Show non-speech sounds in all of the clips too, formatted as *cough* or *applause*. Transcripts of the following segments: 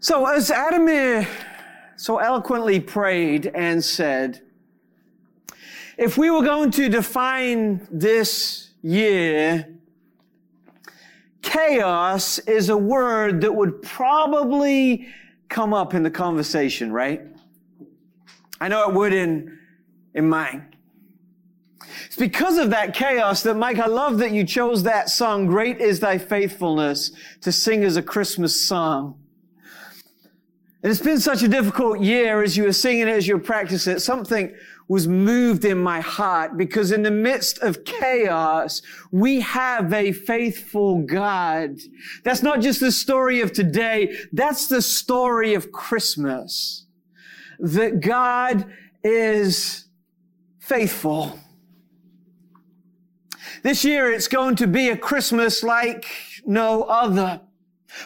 So, as Adamir so eloquently prayed and said, if we were going to define this year, chaos is a word that would probably come up in the conversation, right? I know it would in, in mine. It's because of that chaos that, Mike, I love that you chose that song, Great is Thy Faithfulness, to sing as a Christmas song. And it's been such a difficult year as you were singing it, as you were practicing it. Something was moved in my heart because in the midst of chaos, we have a faithful God. That's not just the story of today. That's the story of Christmas. That God is faithful. This year it's going to be a Christmas like no other.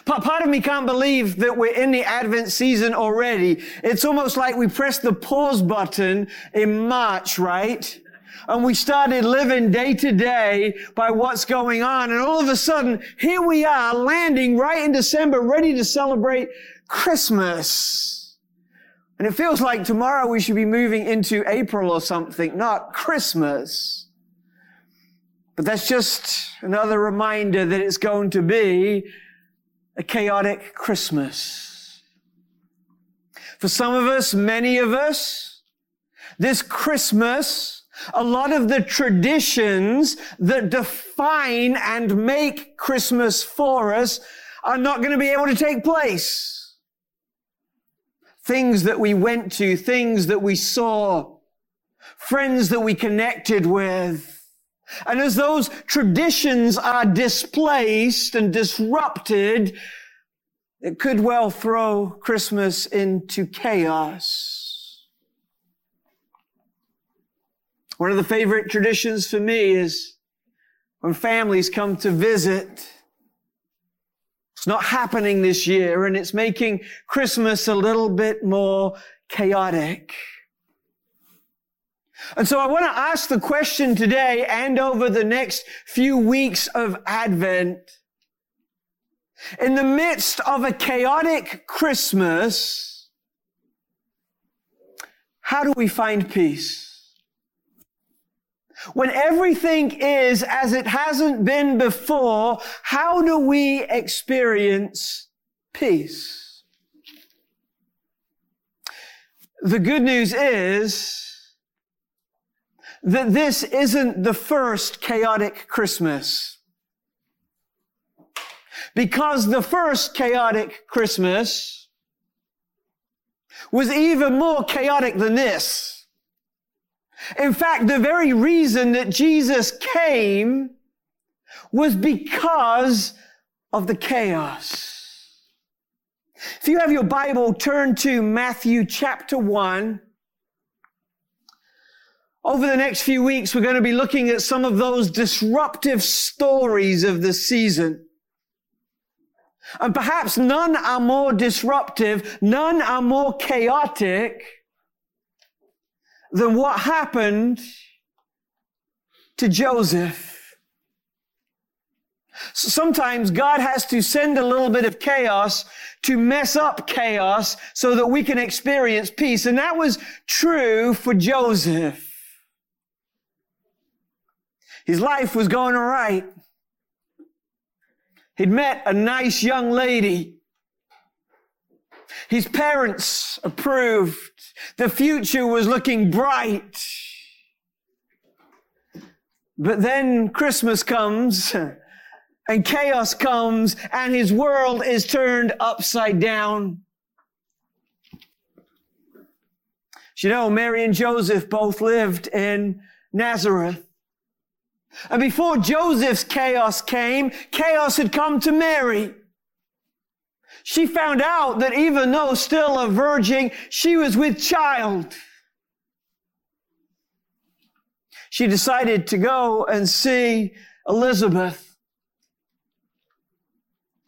Part of me can't believe that we're in the Advent season already. It's almost like we pressed the pause button in March, right? And we started living day to day by what's going on. And all of a sudden, here we are landing right in December, ready to celebrate Christmas. And it feels like tomorrow we should be moving into April or something, not Christmas. But that's just another reminder that it's going to be a chaotic Christmas. For some of us, many of us, this Christmas, a lot of the traditions that define and make Christmas for us are not going to be able to take place. Things that we went to, things that we saw, friends that we connected with, and as those traditions are displaced and disrupted, it could well throw Christmas into chaos. One of the favorite traditions for me is when families come to visit. It's not happening this year and it's making Christmas a little bit more chaotic. And so I want to ask the question today and over the next few weeks of Advent. In the midst of a chaotic Christmas, how do we find peace? When everything is as it hasn't been before, how do we experience peace? The good news is that this isn't the first chaotic Christmas. Because the first chaotic Christmas was even more chaotic than this. In fact, the very reason that Jesus came was because of the chaos. If you have your Bible, turn to Matthew chapter 1. Over the next few weeks, we're going to be looking at some of those disruptive stories of the season. And perhaps none are more disruptive, none are more chaotic than what happened to Joseph. Sometimes God has to send a little bit of chaos to mess up chaos so that we can experience peace. And that was true for Joseph. His life was going all right. He'd met a nice young lady. His parents approved. The future was looking bright. But then Christmas comes *laughs* and chaos comes and his world is turned upside down. you know, Mary and Joseph both lived in Nazareth. And before Joseph's chaos came, chaos had come to Mary. She found out that even though still a virgin, she was with child. She decided to go and see Elizabeth.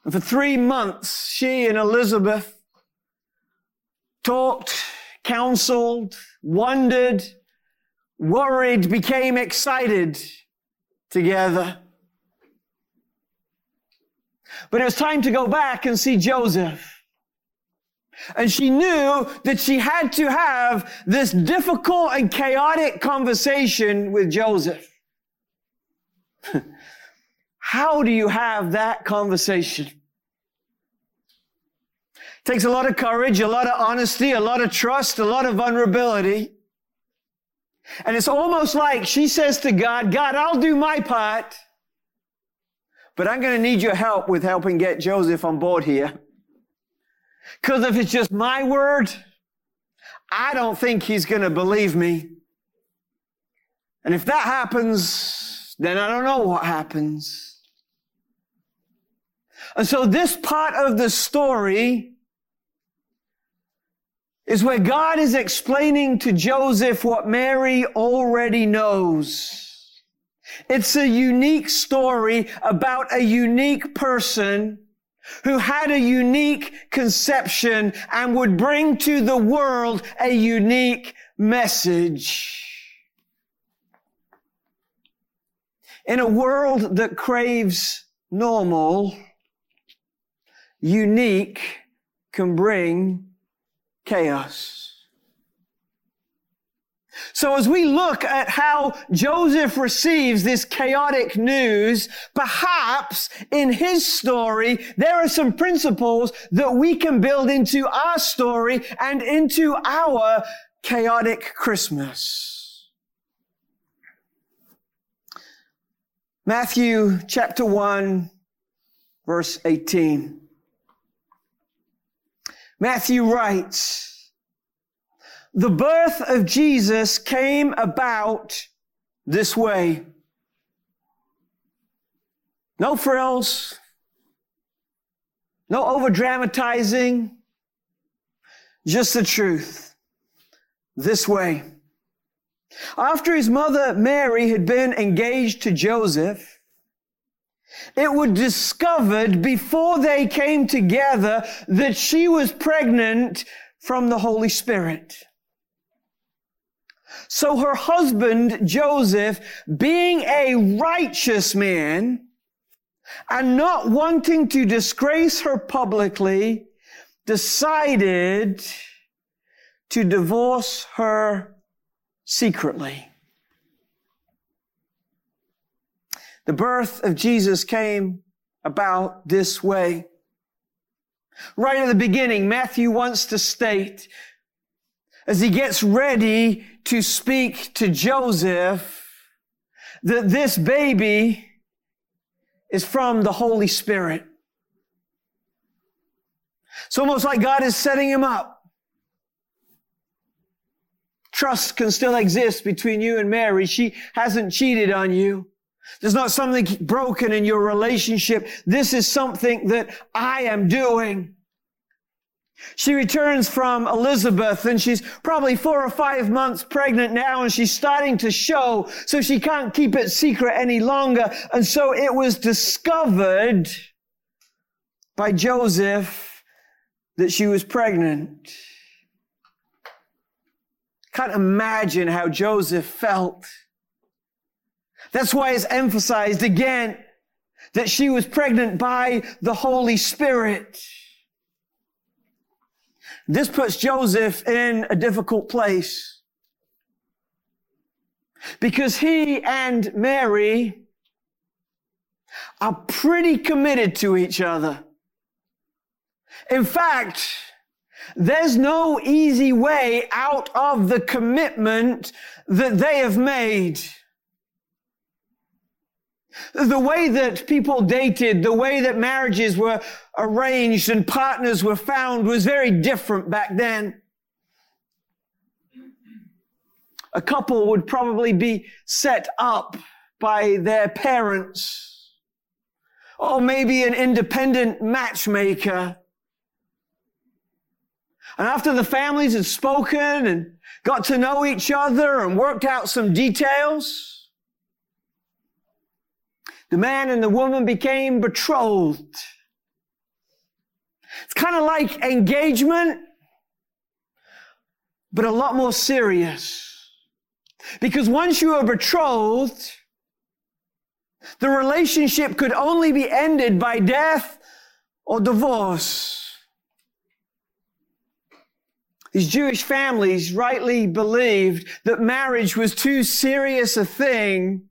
And for three months, she and Elizabeth talked, counseled, wondered, worried, became excited together. But it was time to go back and see Joseph. And she knew that she had to have this difficult and chaotic conversation with Joseph. *laughs* How do you have that conversation? It takes a lot of courage, a lot of honesty, a lot of trust, a lot of vulnerability. And it's almost like she says to God, God, I'll do my part, but I'm going to need your help with helping get Joseph on board here. Because if it's just my word, I don't think he's going to believe me. And if that happens, then I don't know what happens. And so this part of the story is where God is explaining to Joseph what Mary already knows. It's a unique story about a unique person who had a unique conception and would bring to the world a unique message. In a world that craves normal, unique can bring chaos. So as we look at how Joseph receives this chaotic news, perhaps in his story, there are some principles that we can build into our story and into our chaotic Christmas. Matthew chapter 1, verse 18. Matthew writes, the birth of Jesus came about this way. No frills, no over dramatizing, just the truth. This way. After his mother Mary had been engaged to Joseph, it was discovered before they came together that she was pregnant from the Holy Spirit. So her husband, Joseph, being a righteous man and not wanting to disgrace her publicly, decided to divorce her secretly. The birth of Jesus came about this way. Right at the beginning, Matthew wants to state as he gets ready to speak to Joseph that this baby is from the Holy Spirit. It's almost like God is setting him up. Trust can still exist between you and Mary. She hasn't cheated on you. There's not something broken in your relationship. This is something that I am doing. She returns from Elizabeth and she's probably four or five months pregnant now and she's starting to show, so she can't keep it secret any longer. And so it was discovered by Joseph that she was pregnant. Can't imagine how Joseph felt. That's why it's emphasized again that she was pregnant by the Holy Spirit. This puts Joseph in a difficult place because he and Mary are pretty committed to each other. In fact, there's no easy way out of the commitment that they have made. The way that people dated, the way that marriages were arranged and partners were found was very different back then. A couple would probably be set up by their parents or maybe an independent matchmaker. And after the families had spoken and got to know each other and worked out some details, the man and the woman became betrothed. It's kind of like engagement, but a lot more serious. Because once you are betrothed, the relationship could only be ended by death or divorce. These Jewish families rightly believed that marriage was too serious a thing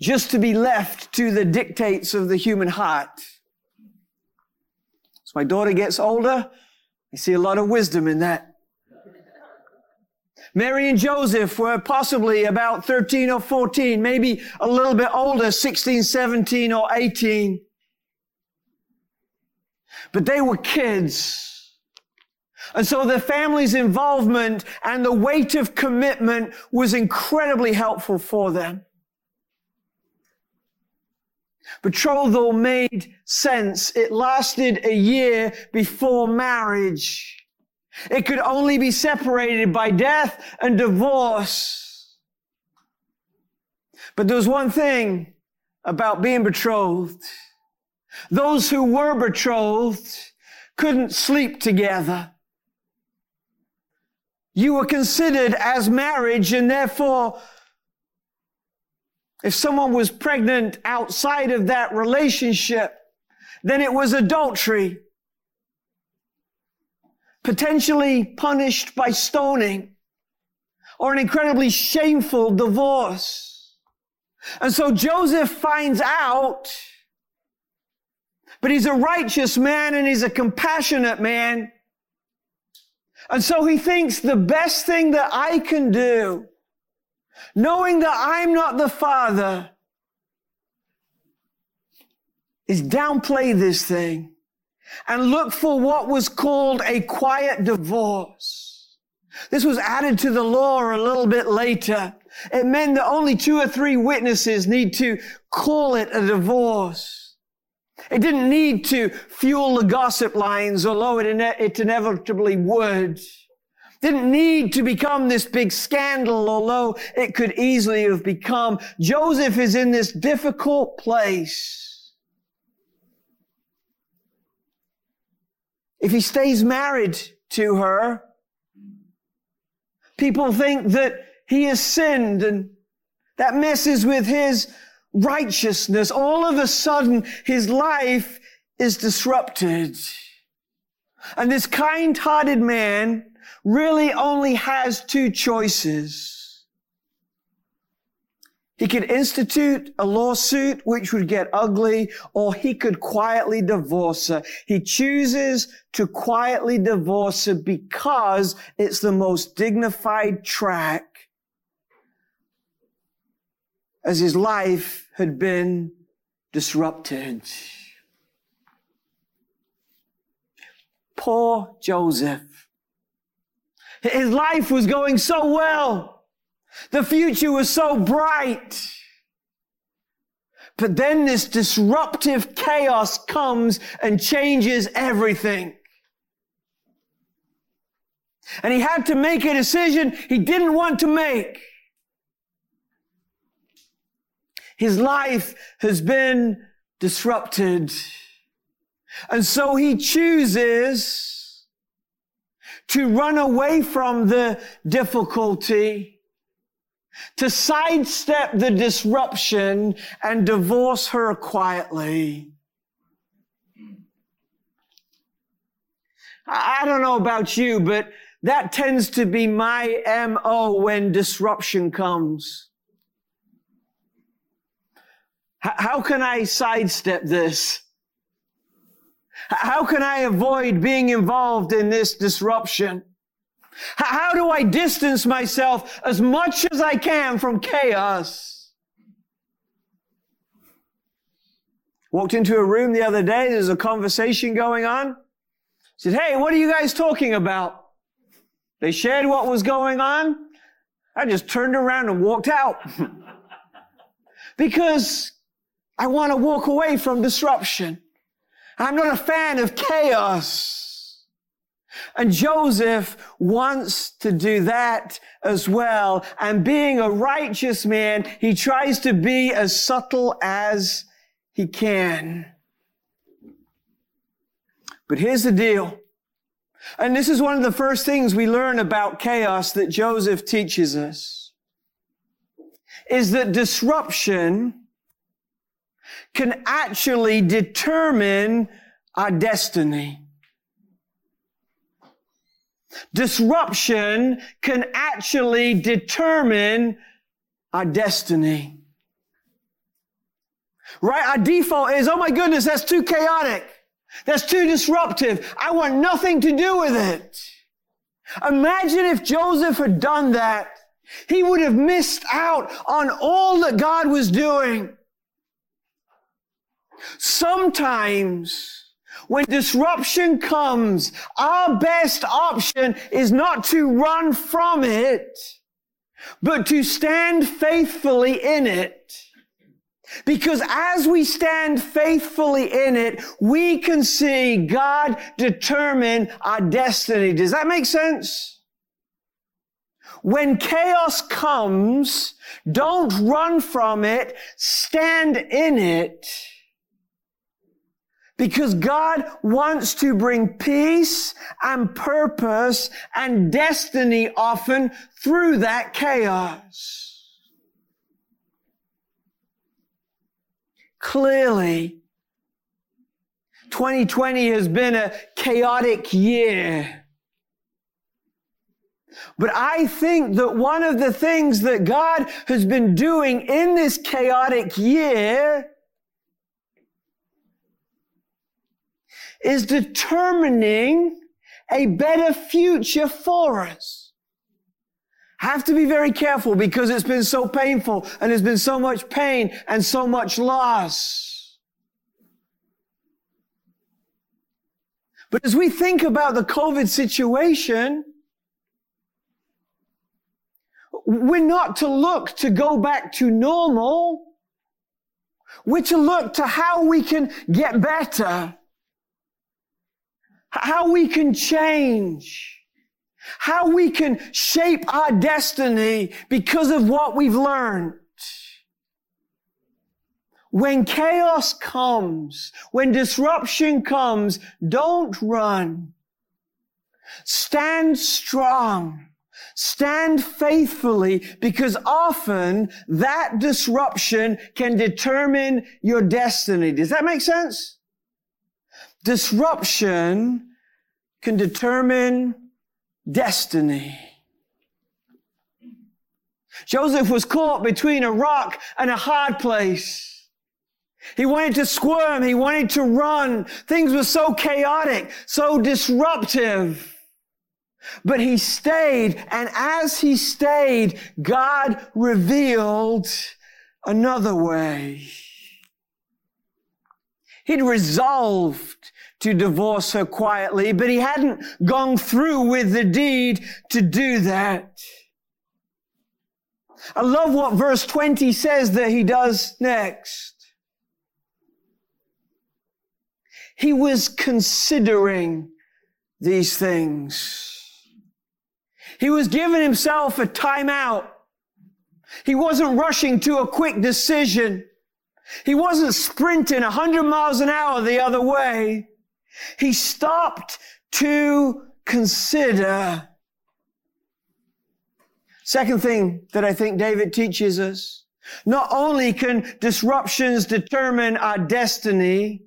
just to be left to the dictates of the human heart. As my daughter gets older, I see a lot of wisdom in that. Mary and Joseph were possibly about 13 or 14, maybe a little bit older, 16, 17 or 18. But they were kids. And so the family's involvement and the weight of commitment was incredibly helpful for them. Betrothal made sense. It lasted a year before marriage. It could only be separated by death and divorce. But there was one thing about being betrothed. Those who were betrothed couldn't sleep together. You were considered as marriage and therefore if someone was pregnant outside of that relationship, then it was adultery potentially punished by stoning or an incredibly shameful divorce. And so Joseph finds out, but he's a righteous man and he's a compassionate man. And so he thinks the best thing that I can do, knowing that I'm not the father, is downplay this thing and look for what was called a quiet divorce. This was added to the law a little bit later. It meant that only two or three witnesses need to call it a divorce. It didn't need to fuel the gossip lines, although it, ine- it inevitably would. Didn't need to become this big scandal, although it could easily have become. Joseph is in this difficult place If he stays married to her, people think that he has sinned and that messes with his righteousness. All of a sudden, his life is disrupted. And this kind-hearted man really only has two choices. He could institute a lawsuit which would get ugly, or he could quietly divorce her. He chooses to quietly divorce her because it's the most dignified track as his life had been disrupted. Poor Joseph. His life was going so well. The future was so bright. But then this disruptive chaos comes and changes everything. And he had to make a decision he didn't want to make. His life has been disrupted. And so he chooses to run away from the difficulty to sidestep the disruption and divorce her quietly. I don't know about you, but that tends to be my MO when disruption comes. How can I sidestep this? How can I avoid being involved in this disruption? How do I distance myself as much as I can from chaos? Walked into a room the other day, there's a conversation going on. Said, Hey, what are you guys talking about? They shared what was going on. I just turned around and walked out. *laughs* because I want to walk away from disruption. I'm not a fan of chaos. And Joseph wants to do that as well. And being a righteous man, he tries to be as subtle as he can. But here's the deal. And this is one of the first things we learn about chaos that Joseph teaches us. Is that disruption can actually determine our destiny. disruption can actually determine our destiny. Right? Our default is, oh my goodness, that's too chaotic. That's too disruptive. I want nothing to do with it. Imagine if Joseph had done that. He would have missed out on all that God was doing. Sometimes when disruption comes, our best option is not to run from it, but to stand faithfully in it. Because as we stand faithfully in it, we can see God determine our destiny. Does that make sense? When chaos comes, don't run from it, stand in it. Because God wants to bring peace and purpose and destiny often through that chaos. Clearly, 2020 has been a chaotic year. But I think that one of the things that God has been doing in this chaotic year is determining a better future for us. Have to be very careful because it's been so painful and there's been so much pain and so much loss. But as we think about the COVID situation, we're not to look to go back to normal. We're to look to how we can get better. How we can change. How we can shape our destiny because of what we've learned. When chaos comes, when disruption comes, don't run. Stand strong. Stand faithfully because often that disruption can determine your destiny. Does that make sense? Disruption can determine destiny. Joseph was caught between a rock and a hard place. He wanted to squirm. He wanted to run. Things were so chaotic, so disruptive. But he stayed, and as he stayed, God revealed another way. He'd resolved to divorce her quietly, but he hadn't gone through with the deed to do that. I love what verse 20 says that he does next. He was considering these things. He was giving himself a timeout. He wasn't rushing to a quick decision. He wasn't sprinting 100 miles an hour the other way. He stopped to consider. Second thing that I think David teaches us, not only can disruptions determine our destiny,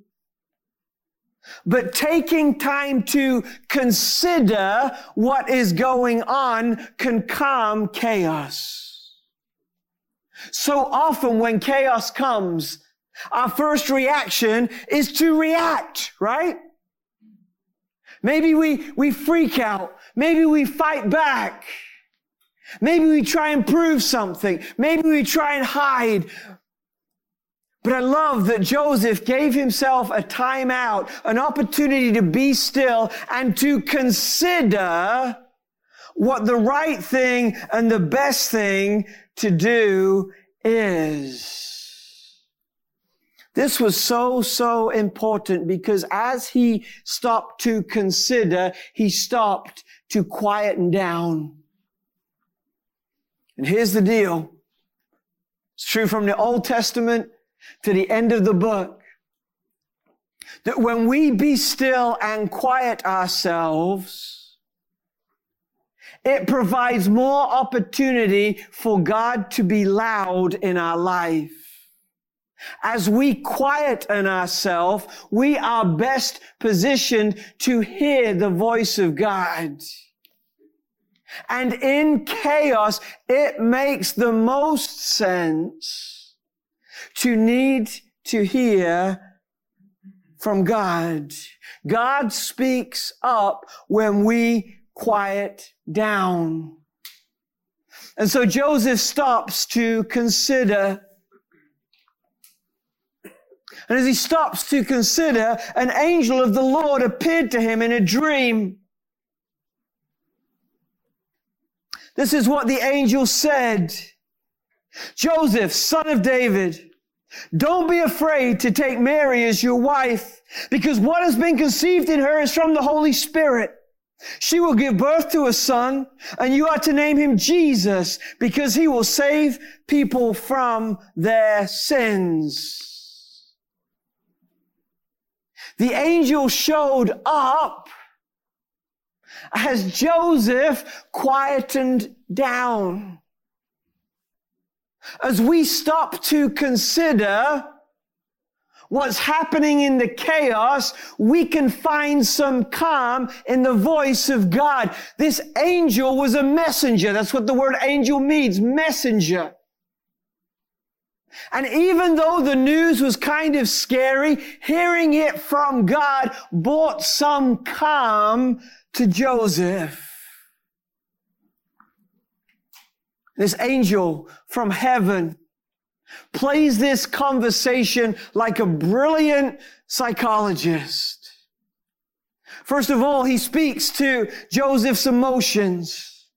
but taking time to consider what is going on can calm chaos. So often when chaos comes, our first reaction is to react, right? Maybe we, we freak out. Maybe we fight back. Maybe we try and prove something. Maybe we try and hide. But I love that Joseph gave himself a time out, an opportunity to be still and to consider what the right thing and the best thing to do is. This was so, so important because as he stopped to consider, he stopped to quieten down. And here's the deal. It's true from the Old Testament to the end of the book. That when we be still and quiet ourselves, it provides more opportunity for God to be loud in our life. As we quieten ourselves, we are best positioned to hear the voice of God. And in chaos, it makes the most sense to need to hear from God. God speaks up when we quiet down. And so Joseph stops to consider and as he stops to consider, an angel of the Lord appeared to him in a dream. This is what the angel said. Joseph, son of David, don't be afraid to take Mary as your wife, because what has been conceived in her is from the Holy Spirit. She will give birth to a son, and you are to name him Jesus, because he will save people from their sins. The angel showed up as Joseph quietened down. As we stop to consider what's happening in the chaos, we can find some calm in the voice of God. This angel was a messenger. That's what the word angel means, messenger. And even though the news was kind of scary, hearing it from God brought some calm to Joseph. This angel from heaven plays this conversation like a brilliant psychologist. First of all, he speaks to Joseph's emotions.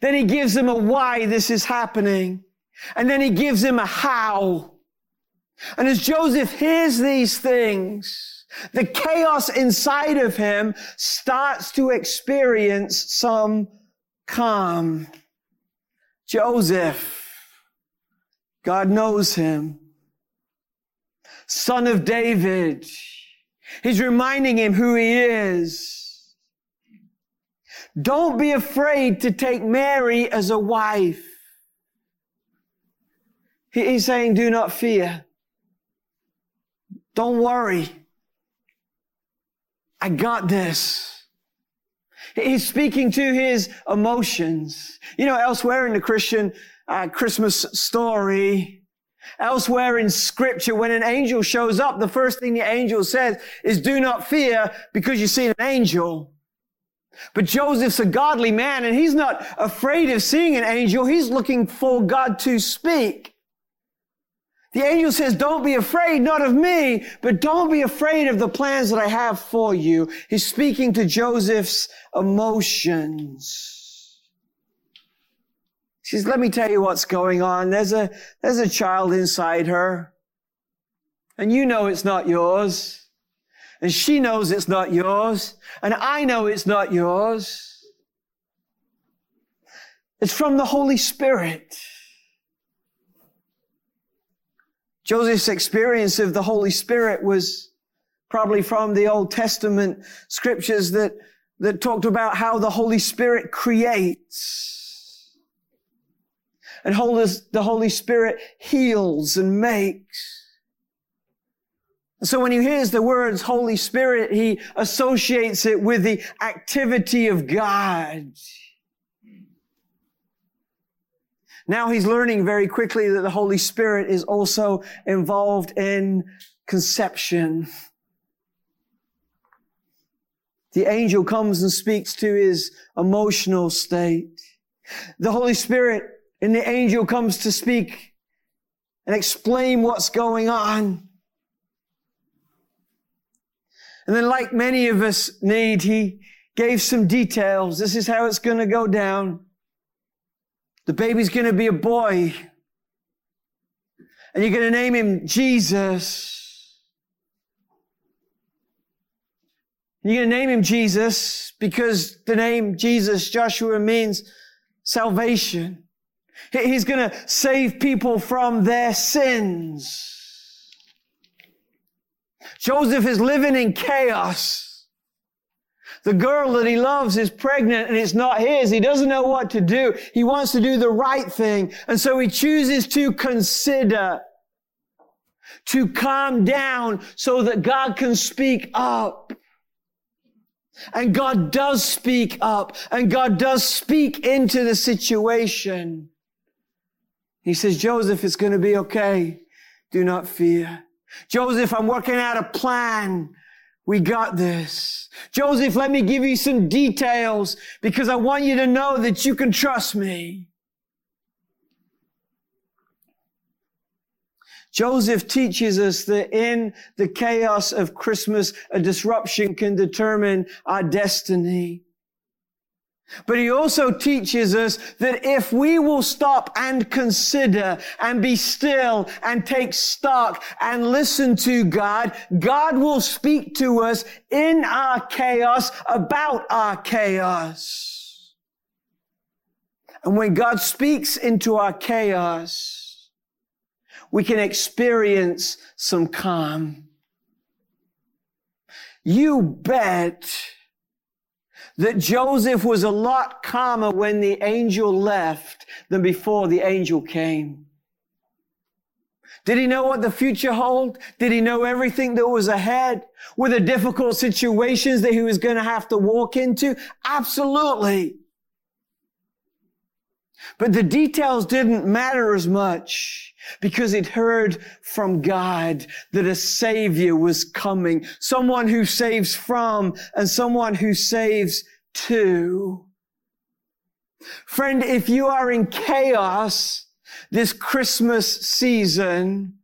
Then he gives him a why this is happening. And then he gives him a how. And as Joseph hears these things, the chaos inside of him starts to experience some calm. Joseph, God knows him. Son of David. He's reminding him who he is. Don't be afraid to take Mary as a wife. He's saying, do not fear. Don't worry. I got this. He's speaking to his emotions. You know, elsewhere in the Christian uh, Christmas story, elsewhere in scripture, when an angel shows up, the first thing the angel says is, do not fear because you've seen an angel. But Joseph's a godly man and he's not afraid of seeing an angel. He's looking for God to speak. The angel says, don't be afraid, not of me, but don't be afraid of the plans that I have for you. He's speaking to Joseph's emotions. He says, let me tell you what's going on. There's a, there's a child inside her. And you know it's not yours. And she knows it's not yours. And I know it's not yours. It's from the Holy Spirit. Joseph's experience of the Holy Spirit was probably from the Old Testament scriptures that, that talked about how the Holy Spirit creates. And the Holy Spirit heals and makes. So when he hears the words Holy Spirit, he associates it with the activity of God. Now he's learning very quickly that the Holy Spirit is also involved in conception. The angel comes and speaks to his emotional state. The Holy Spirit and the angel comes to speak and explain what's going on. And then like many of us need, he gave some details. This is how it's going to go down. The baby's going to be a boy. And you're going to name him Jesus. You're going to name him Jesus because the name Jesus, Joshua, means salvation. He's going to save people from their sins. Joseph is living in chaos. The girl that he loves is pregnant and it's not his. He doesn't know what to do. He wants to do the right thing. And so he chooses to consider, to calm down so that God can speak up. And God does speak up and God does speak into the situation. He says, Joseph, it's going to be okay. Do not fear. Joseph, I'm working out a plan. We got this. Joseph, let me give you some details because I want you to know that you can trust me. Joseph teaches us that in the chaos of Christmas, a disruption can determine our destiny. But he also teaches us that if we will stop and consider and be still and take stock and listen to God, God will speak to us in our chaos about our chaos. And when God speaks into our chaos, we can experience some calm. You bet that Joseph was a lot calmer when the angel left than before the angel came. Did he know what the future held? Did he know everything that was ahead? Were the difficult situations that he was going to have to walk into? Absolutely. But the details didn't matter as much because it heard from God that a savior was coming, someone who saves from and someone who saves to. Friend, if you are in chaos this Christmas season,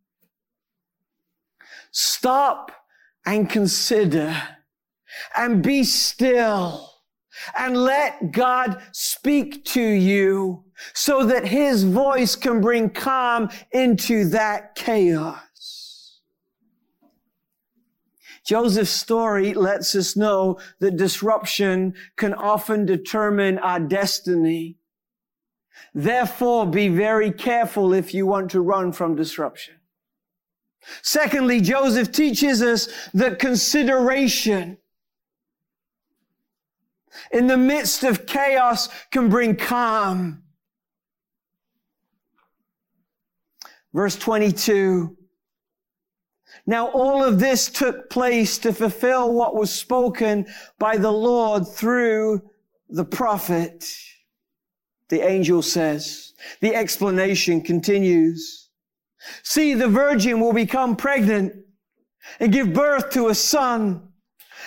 stop and consider and be still and let God speak to you so that his voice can bring calm into that chaos. Joseph's story lets us know that disruption can often determine our destiny. Therefore, be very careful if you want to run from disruption. Secondly, Joseph teaches us that consideration in the midst of chaos can bring calm. Verse 22. Now all of this took place to fulfill what was spoken by the Lord through the prophet. The angel says. The explanation continues. See, the virgin will become pregnant and give birth to a son,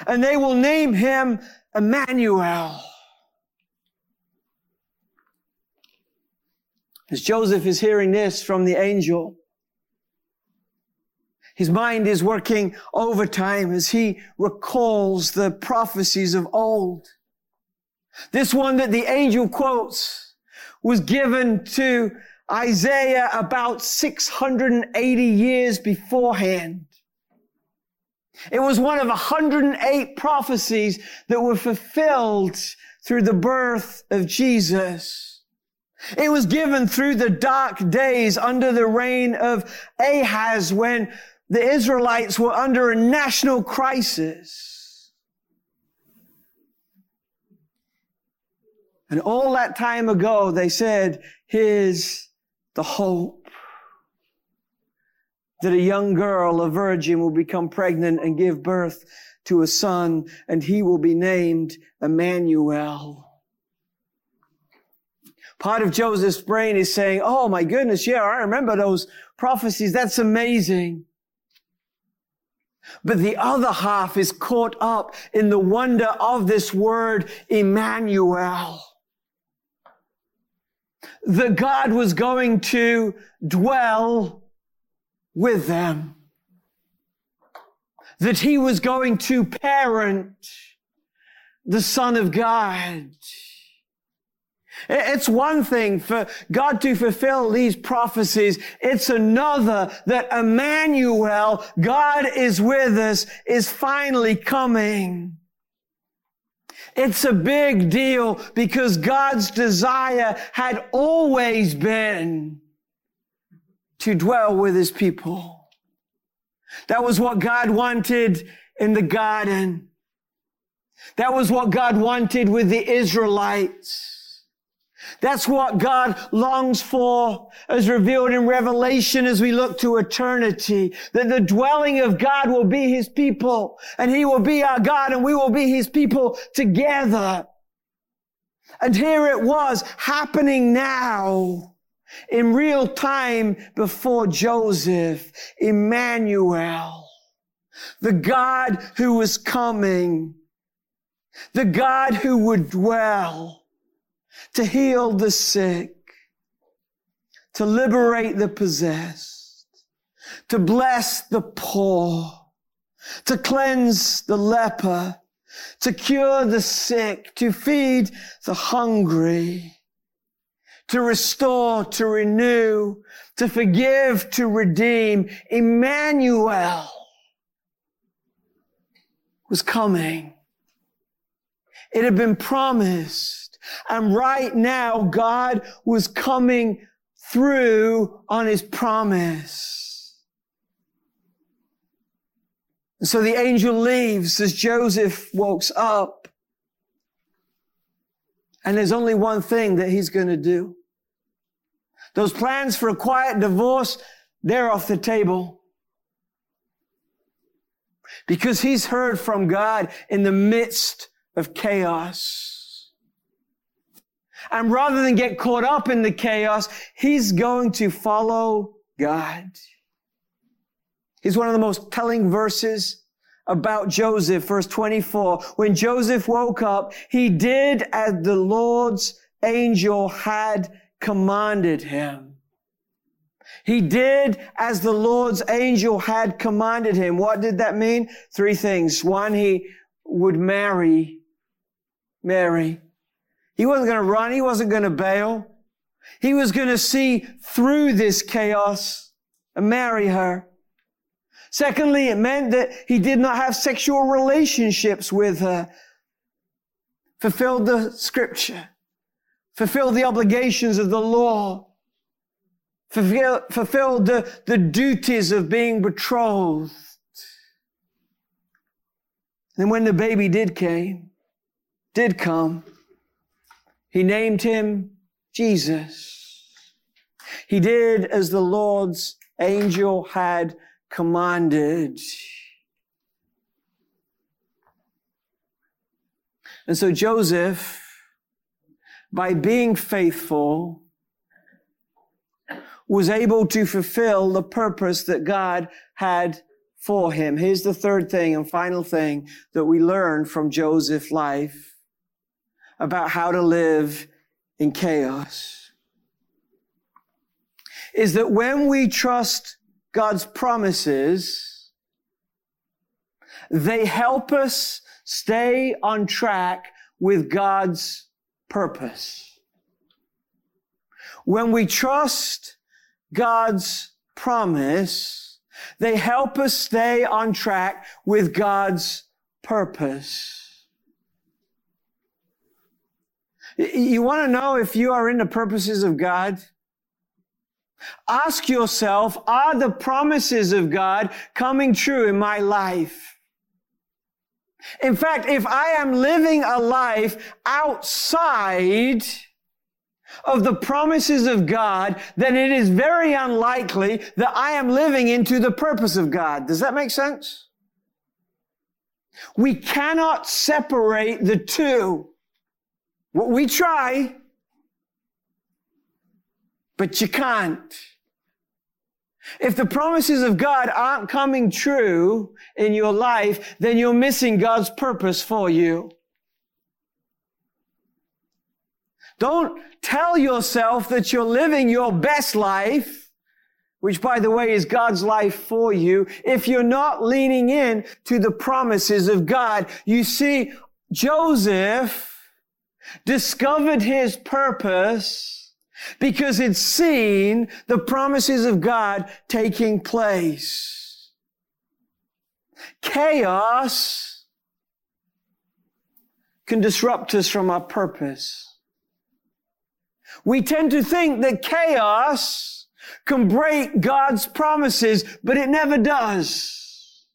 and they will name him Emmanuel. As Joseph is hearing this from the angel, his mind is working overtime as he recalls the prophecies of old. This one that the angel quotes was given to Isaiah about 680 years beforehand. It was one of 108 prophecies that were fulfilled through the birth of Jesus. It was given through the dark days under the reign of Ahaz when the Israelites were under a national crisis. And all that time ago, they said, here's the hope that a young girl, a virgin, will become pregnant and give birth to a son, and he will be named Emmanuel. Part of Joseph's brain is saying, Oh my goodness, yeah, I remember those prophecies. That's amazing. But the other half is caught up in the wonder of this word, Emmanuel. That God was going to dwell with them. That he was going to parent the Son of God. It's one thing for God to fulfill these prophecies. It's another that Emmanuel, God is with us, is finally coming. It's a big deal because God's desire had always been to dwell with his people. That was what God wanted in the garden. That was what God wanted with the Israelites. That's what God longs for as revealed in Revelation as we look to eternity. That the dwelling of God will be His people and He will be our God and we will be His people together. And here it was happening now in real time before Joseph, Emmanuel, the God who was coming, the God who would dwell to heal the sick, to liberate the possessed, to bless the poor, to cleanse the leper, to cure the sick, to feed the hungry, to restore, to renew, to forgive, to redeem. Emmanuel was coming. It had been promised. And right now, God was coming through on his promise. And so the angel leaves as Joseph walks up. And there's only one thing that he's going to do. Those plans for a quiet divorce, they're off the table. Because he's heard from God in the midst of chaos. And rather than get caught up in the chaos, he's going to follow God. He's one of the most telling verses about Joseph, verse 24. When Joseph woke up, he did as the Lord's angel had commanded him. He did as the Lord's angel had commanded him. What did that mean? Three things. One, he would marry Mary. He wasn't going to run. He wasn't going to bail. He was going to see through this chaos and marry her. Secondly, it meant that he did not have sexual relationships with her. Fulfilled the scripture. Fulfilled the obligations of the law. Fulfilled, the, the duties of being betrothed. And when the baby did came, did come, he named him Jesus. He did as the Lord's angel had commanded. And so Joseph, by being faithful, was able to fulfill the purpose that God had for him. Here's the third thing and final thing that we learn from Joseph's life about how to live in chaos is that when we trust God's promises, they help us stay on track with God's purpose. When we trust God's promise, they help us stay on track with God's purpose. You want to know if you are in the purposes of God? Ask yourself, are the promises of God coming true in my life? In fact, if I am living a life outside of the promises of God, then it is very unlikely that I am living into the purpose of God. Does that make sense? We cannot separate the two. We try, but you can't. If the promises of God aren't coming true in your life, then you're missing God's purpose for you. Don't tell yourself that you're living your best life, which by the way is God's life for you, if you're not leaning in to the promises of God. You see, Joseph discovered his purpose because it's seen the promises of God taking place. Chaos can disrupt us from our purpose. We tend to think that chaos can break God's promises, but it never does.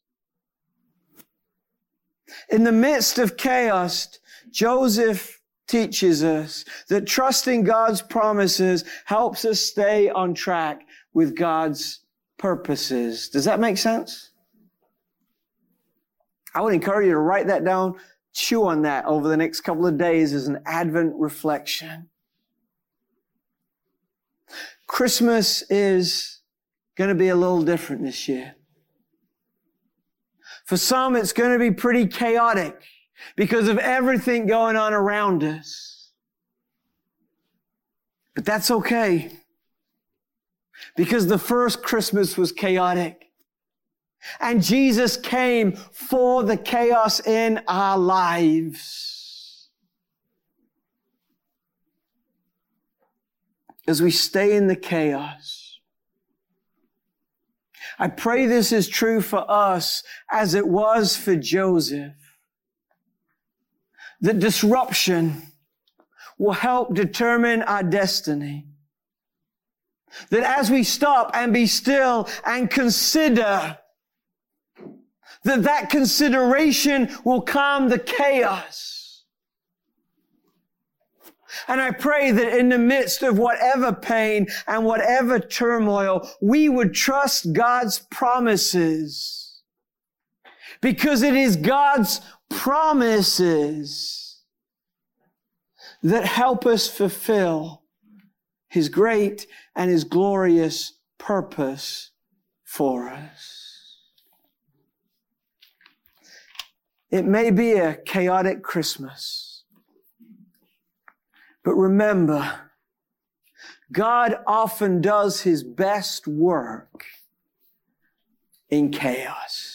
In the midst of chaos, Joseph teaches us that trusting God's promises helps us stay on track with God's purposes. Does that make sense? I would encourage you to write that down, chew on that over the next couple of days as an Advent reflection. Christmas is going to be a little different this year. For some, it's going to be pretty chaotic because of everything going on around us. But that's okay. Because the first Christmas was chaotic. And Jesus came for the chaos in our lives. As we stay in the chaos, I pray this is true for us as it was for Joseph. That disruption will help determine our destiny. That as we stop and be still and consider that that consideration will calm the chaos. And I pray that in the midst of whatever pain and whatever turmoil, we would trust God's promises. Because it is God's promises that help us fulfill His great and His glorious purpose for us. It may be a chaotic Christmas. But remember, God often does his best work in chaos.